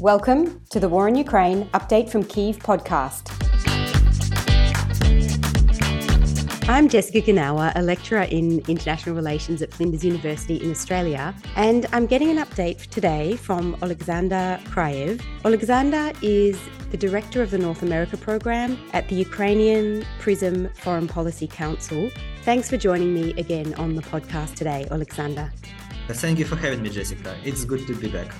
Welcome to the War in Ukraine Update from Kyiv podcast. I'm Jessica Genauer, a lecturer in international relations at Flinders University in Australia, and I'm getting an update today from Alexander Kraiev. Alexander is the director of the North America program at the Ukrainian PRISM Foreign Policy Council. Thanks for joining me again on the podcast today, Alexander. Thank you for having me, Jessica. It's good to be back.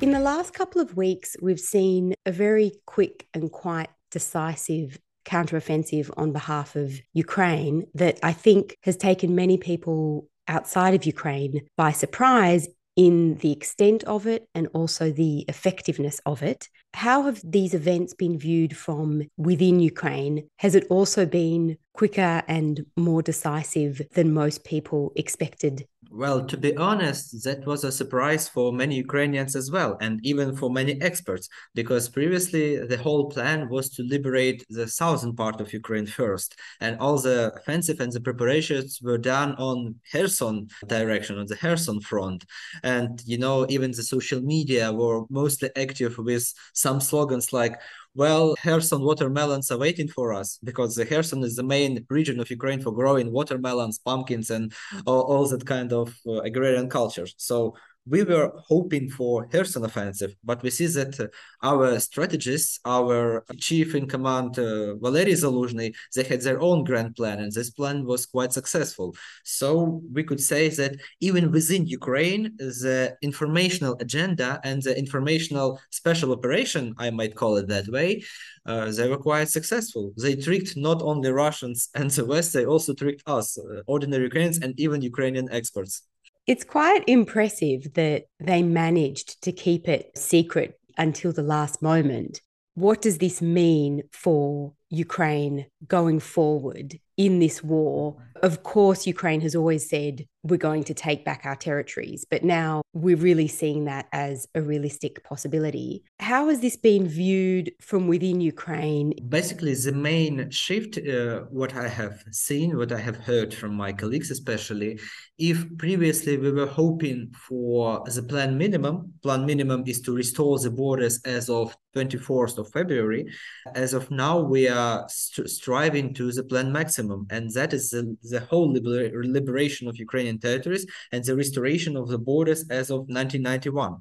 In the last couple of weeks, we've seen a very quick and quite decisive counteroffensive on behalf of Ukraine that I think has taken many people outside of Ukraine by surprise in the extent of it and also the effectiveness of it. How have these events been viewed from within Ukraine? Has it also been quicker and more decisive than most people expected? Well, to be honest, that was a surprise for many Ukrainians as well, and even for many experts, because previously the whole plan was to liberate the southern part of Ukraine first, and all the offensive and the preparations were done on Kherson direction, on the Kherson front. And, you know, even the social media were mostly active with some slogans like, well, Kherson watermelons are waiting for us because the Kherson is the main region of Ukraine for growing watermelons, pumpkins, and all, all that kind of uh, agrarian culture. So we were hoping for Kherson offensive, but we see that uh, our strategists, our chief in command, uh, Valery Zaluzhny, they had their own grand plan, and this plan was quite successful. So we could say that even within Ukraine, the informational agenda and the informational special operation, I might call it that way, uh, they were quite successful. They tricked not only Russians and the West, they also tricked us, uh, ordinary Ukrainians, and even Ukrainian experts. It's quite impressive that they managed to keep it secret until the last moment. What does this mean for Ukraine going forward in this war? Of course, Ukraine has always said we're going to take back our territories, but now we're really seeing that as a realistic possibility. How has this been viewed from within Ukraine? Basically, the main shift, uh, what I have seen, what I have heard from my colleagues, especially, if previously we were hoping for the plan minimum, plan minimum is to restore the borders as of 24th of February. As of now, we are st- striving to the plan maximum, and that is the, the whole liber- liberation of Ukrainian territories and the restoration of the borders as of 1991.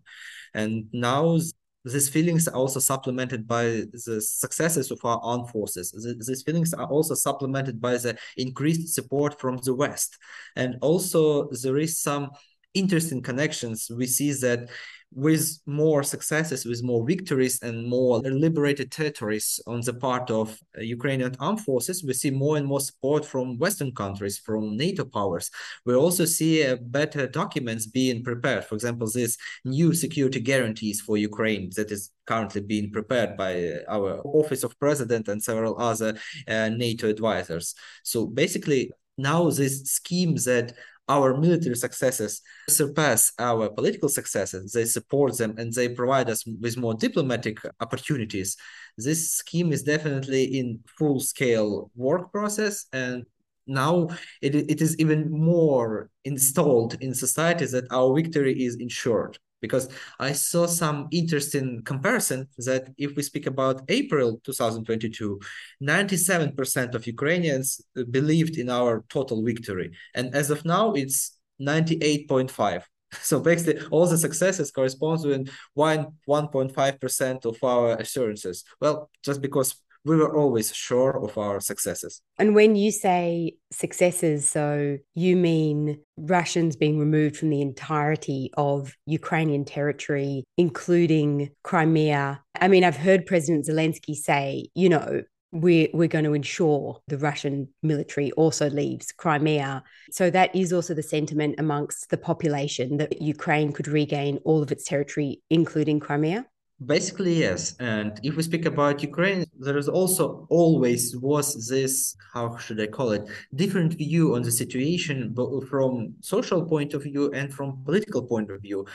And now these feelings are also supplemented by the successes of our armed forces. These feelings are also supplemented by the increased support from the West. And also there is some interesting connections. We see that with more successes, with more victories and more liberated territories on the part of uh, Ukrainian armed forces, we see more and more support from Western countries, from NATO powers. We also see uh, better documents being prepared. For example, this new security guarantees for Ukraine that is currently being prepared by uh, our Office of President and several other uh, NATO advisors. So basically, now this scheme that our military successes surpass our political successes, they support them and they provide us with more diplomatic opportunities. This scheme is definitely in full scale work process and now it, it is even more installed in society that our victory is ensured because I saw some interesting comparison that if we speak about April 2022, 97% of Ukrainians believed in our total victory. And as of now, it's 98.5. So basically, all the successes correspond to 1, 1.5% of our assurances. Well, just because we were always sure of our successes. And when you say successes, so you mean Russians being removed from the entirety of Ukrainian territory, including Crimea. I mean, I've heard President Zelensky say, you know, we're, we're going to ensure the Russian military also leaves Crimea. So that is also the sentiment amongst the population that Ukraine could regain all of its territory, including Crimea. Basically, yes. And if we speak about Ukraine, there is also always was this, how should I call it, different view on the situation, from social point of view and from political point of view.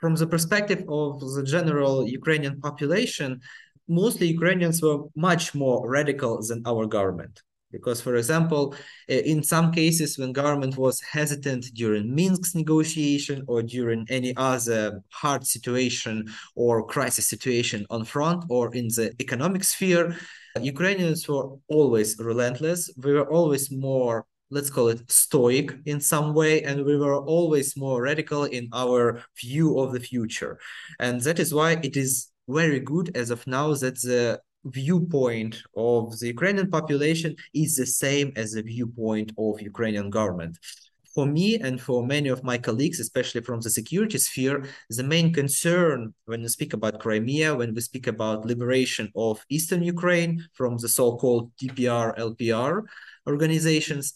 From the perspective of the general Ukrainian population, mostly Ukrainians were much more radical than our government. Because for example eh, in some cases when government was hesitant during minsk's negotiation or during any other hard situation or crisis situation on front or in the economic sphere ukrainians were always relentless. We were always more let's call it stoic in some way and we were always more radical in our view of the future. And that is why it is very good as of now that the viewpoint of the Ukrainian population is the same as the viewpoint of Ukrainian government. For me and for many of my colleagues, especially from the security sphere, the main concern when we speak about Crimea, when we speak about liberation of Eastern Ukraine from the so-called DPR, LPR organizations,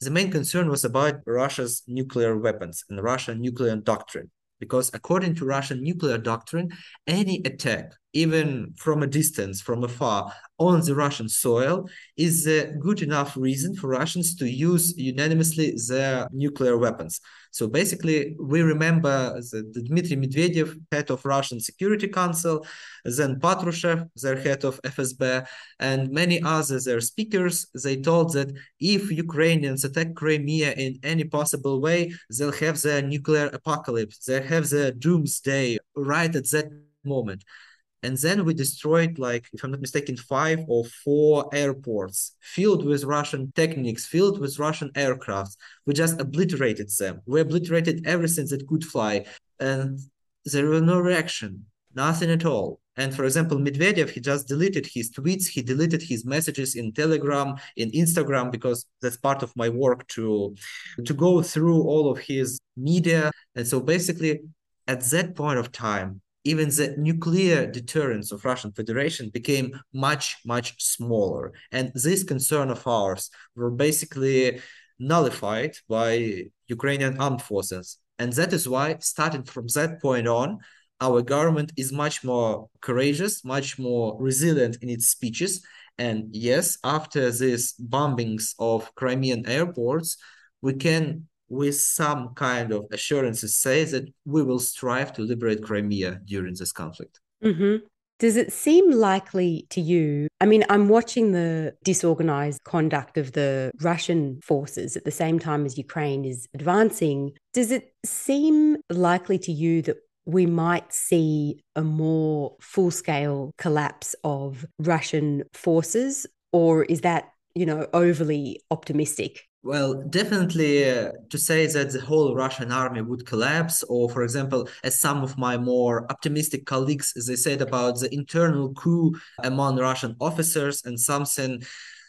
the main concern was about Russia's nuclear weapons and Russian nuclear doctrine because according to Russian nuclear doctrine, any attack, even from a distance, from afar, on the Russian soil is a good enough reason for Russians to use unanimously their nuclear weapons. So basically, we remember the, Dmitry Medvedev, head of Russian Security Council, then Patrushev, their head of FSB, and many others, their speakers, they told that if Ukrainians attack Crimea in any possible way, they'll have their nuclear apocalypse, they'll have their doomsday right at that moment and then we destroyed like if i'm not mistaken five or four airports filled with russian techniques filled with russian aircrafts we just obliterated them. We obliterated everything that could fly and there was no reaction nothing at all. And for example medvedev he just deleted his tweets he deleted his messages in telegram in instagram because that's part of my work to to go through all of his media. And so basically at that point of time even the nuclear deterrence of Russian Federation became much, much smaller. And this concern of ours were basically nullified by Ukrainian armed forces. And that is why, starting from that point on, our government is much more courageous, much more resilient in its speeches. And yes, after these bombings of Crimean airports, we can with some kind of assurances say that we will strive to liberate Crimea during this conflict. Mm-hmm. Does it seem likely to you? I mean, I'm watching the disorganized conduct of the Russian forces at the same time as Ukraine is advancing. Does it seem likely to you that we might see a more full scale collapse of Russian forces? Or is that, you know, overly optimistic? Well, definitely uh, to say that the whole Russian army would collapse, or for example, as some of my more optimistic colleagues, they said about the internal coup among Russian officers and something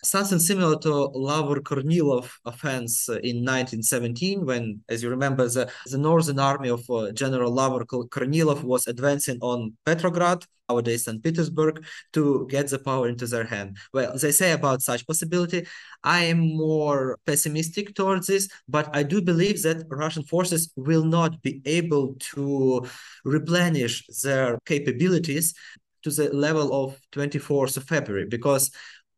something similar to Lavr Kornilov offense in 1917, when, as you remember, the, the northern army of uh, General Lavr Kornilov was advancing on Petrograd, nowadays St. Petersburg, to get the power into their hand. Well, they say about such possibility. I am more pessimistic towards this, but I do believe that Russian forces will not be able to replenish their capabilities to the level of 24th of February because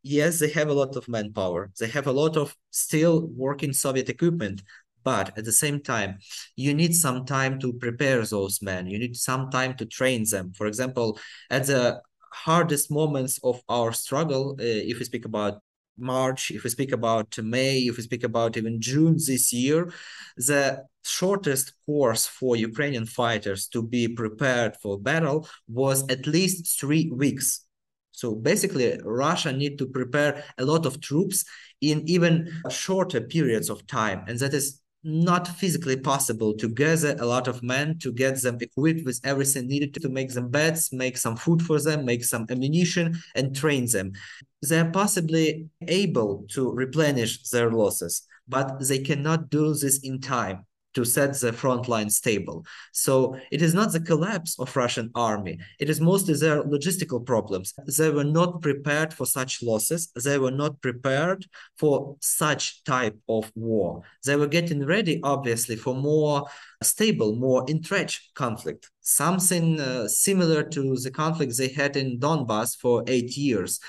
yes, they have a lot of manpower. They have a lot of still working Soviet equipment. But at the same time, you need some time to prepare those men. You need some time to train them. For example, at the hardest moments of our struggle, uh, if we speak about March, if we speak about May, if we speak about even June this year, the shortest course for Ukrainian fighters to be prepared for battle was at least three weeks. So basically, Russia need to prepare a lot of troops in even shorter periods of time, and that is not physically possible to gather a lot of men to get them equipped with everything needed to make them beds, make some food for them, make some ammunition, and train them. They are possibly able to replenish their losses, but they cannot do this in time to set the front line stable. So it is not the collapse of Russian army. It is mostly their logistical problems. They were not prepared for such losses. They were not prepared for such type of war. They were getting ready, obviously, for more stable, more entrenched conflict, something uh, similar to the conflict they had in Donbass for eight years.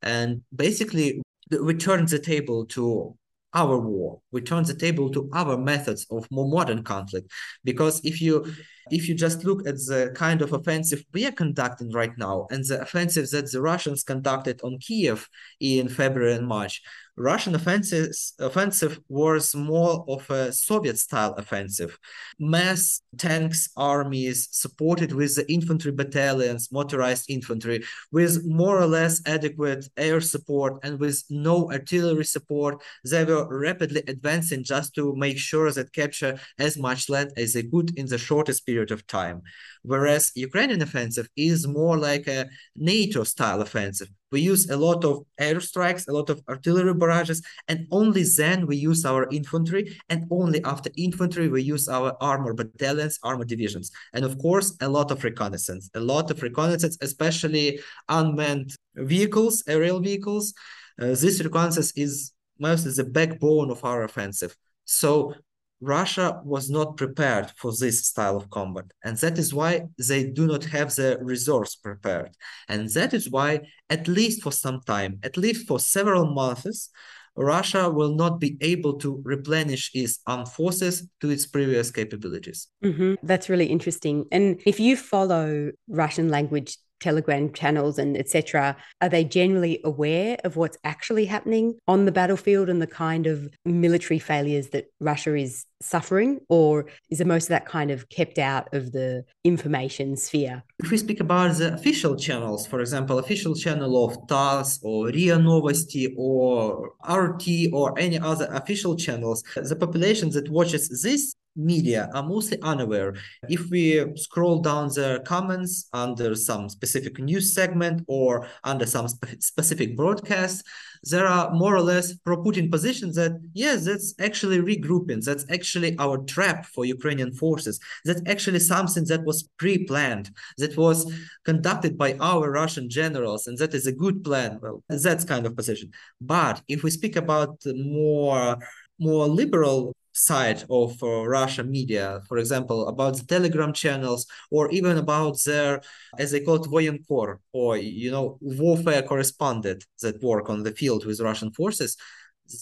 And basically, we turned the table to our war. We turn the table to our methods of more modern conflict. Because if you if you just look at the kind of offensive we are conducting right now and the offensive that the russians conducted on kiev in february and march Russian offensive, offensive was more of a Soviet style offensive. Mass tanks, armies supported with the infantry battalions, motorized infantry, with more or less adequate air support and with no artillery support. They were rapidly advancing just to make sure that capture as much land as they could in the shortest period of time. Whereas Ukrainian offensive is more like a NATO style offensive. We use a lot of airstrikes, a lot of artillery barrages, and only then we use our infantry. And only after infantry, we use our armor battalions, armor divisions. And of course, a lot of reconnaissance, a lot of reconnaissance, especially unmanned vehicles, aerial vehicles. Uh, this reconnaissance is mostly the backbone of our offensive. So Russia was not prepared for this style of combat. And that is why they do not have the resource prepared. And that is why, at least for some time, at least for several months, Russia will not be able to replenish its armed forces to its previous capabilities. Mm-hmm. That's really interesting. And if you follow Russian language telegram channels and etc are they generally aware of what's actually happening on the battlefield and the kind of military failures that russia is suffering? Or is it most of that kind of kept out of the information sphere? If we speak about the official channels for example official channel of TASS or RIA Novosti or RT or any other official channels the population that watches this media are mostly unaware. If we scroll down the comments under some specific news segment or under some spe specific broadcast, there are more or less pro-Putin positions that, yes, that's actually regrouping. That's actually our trap for Ukrainian forces. That's actually something that was pre-planned, that was conducted by our Russian generals, and that is a good plan. Well, that's kind of position. But if we speak about more more liberal side of uh, Russia media, for example, about the Telegram channels, or even about their, as they call it, voyenkor, or you know, warfare correspondent that work on the field with Russian forces,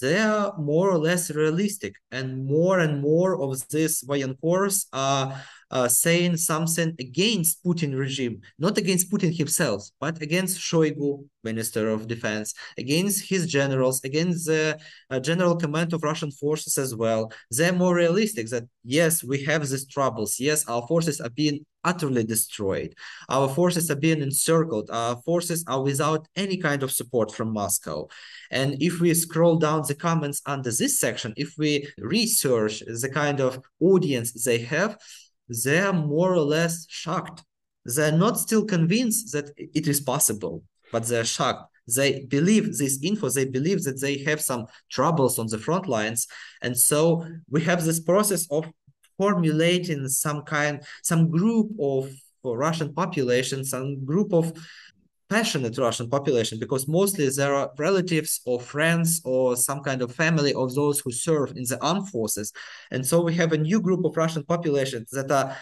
they are more or less realistic, and more and more of these voyenkors are uh, saying something against Putin regime, not against Putin himself, but against Shoigu, Minister of Defense, against his generals, against the uh, general command of Russian forces as well. They're more realistic that yes, we have these troubles. Yes, our forces are being utterly destroyed. Our forces are being encircled. Our forces are without any kind of support from Moscow. And if we scroll down the comments under this section, if we research the kind of audience they have, they are more or less shocked. They're not still convinced that it is possible, but they're shocked. They believe this info, they believe that they have some troubles on the front lines. And so we have this process of formulating some kind, some group of Russian population, some group of passionate Russian population because mostly there are relatives or friends or some kind of family of those who serve in the armed forces. And so we have a new group of Russian populations that are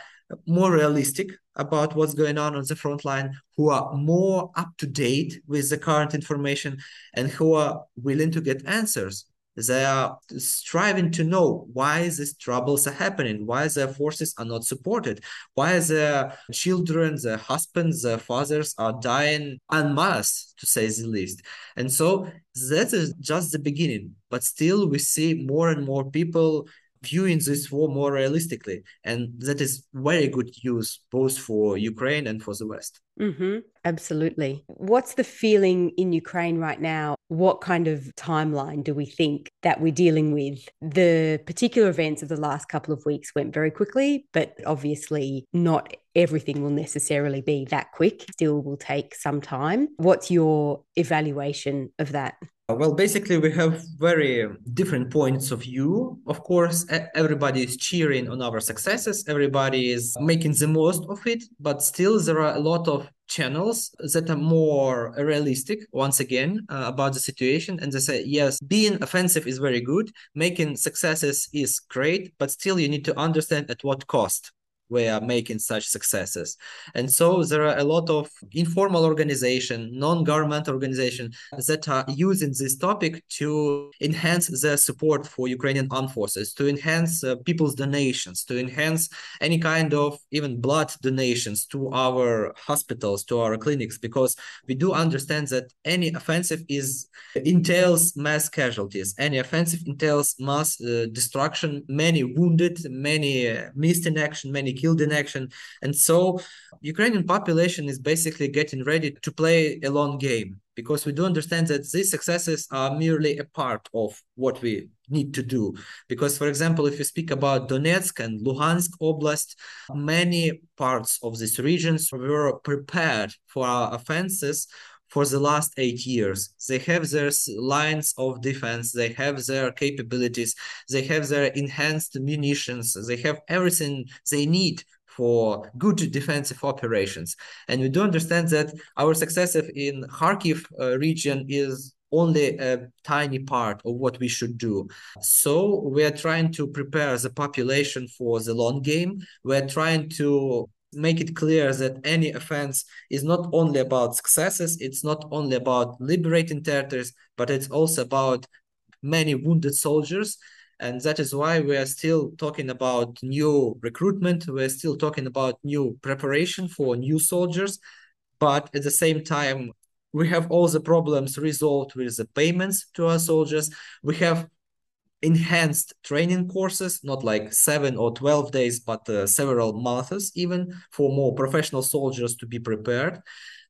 more realistic about what's going on on the front line, who are more up to date with the current information, and who are willing to get answers they are striving to know why these troubles are happening, why their forces are not supported, why their children, their husbands, their fathers are dying en masse, to say the least. And so that is just the beginning. But still, we see more and more people viewing this war more realistically. And that is very good news, both for Ukraine and for the West. Mm-hmm. Absolutely. What's the feeling in Ukraine right now? What kind of timeline do we think that we're dealing with? The particular events of the last couple of weeks went very quickly, but obviously not everything will necessarily be that quick. Still will take some time. What's your evaluation of that? Well, basically, we have very different points of view. Of course, everybody is cheering on our successes, everybody is making the most of it, but still, there are a lot of channels that are more realistic once again uh, about the situation. And they say yes being offensive is very good. Making successes is great. But still you need to understand at what cost we are making such successes. And so there are a lot of informal organization, non-government organization that are using this topic to enhance their support for Ukrainian armed forces, to enhance uh, people's donations, to enhance any kind of even blood donations to our hospitals, to our clinics, because we do understand that any offensive is entails mass casualties. Any offensive entails mass uh, destruction, many wounded, many uh, missed in action, many killed in action. And so Ukrainian population is basically getting ready to play a long game because we do understand that these successes are merely a part of what we need to do. Because, for example, if you speak about Donetsk and Luhansk Oblast, many parts of these regions were prepared for our offenses for the last eight years. They have their lines of defense, they have their capabilities, they have their enhanced munitions, they have everything they need for good defensive operations. And we do understand that our success in Kharkiv uh, region is only a tiny part of what we should do. So we are trying to prepare the population for the long game. We're trying to make it clear that any offense is not only about successes, it's not only about liberating territories, but it's also about many wounded soldiers. And that is why we are still talking about new recruitment. We're still talking about new preparation for new soldiers. But at the same time, we have all the problems resolved with the payments to our soldiers. We have enhanced training courses, not like seven or 12 days, but uh, several months even for more professional soldiers to be prepared.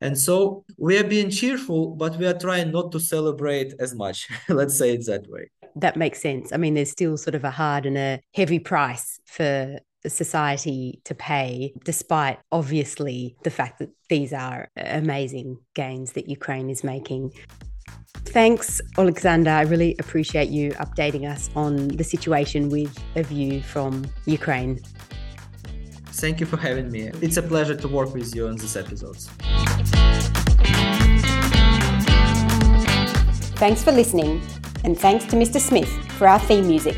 And so we are being cheerful, but we are trying not to celebrate as much. Let's say it that way. That makes sense. I mean, there's still sort of a hard and a heavy price for society to pay, despite obviously the fact that these are amazing gains that Ukraine is making. Thanks, Alexander. I really appreciate you updating us on the situation with a view from Ukraine. Thank you for having me. It's a pleasure to work with you on these episodes. Thanks for listening, and thanks to Mr. Smith for our theme music.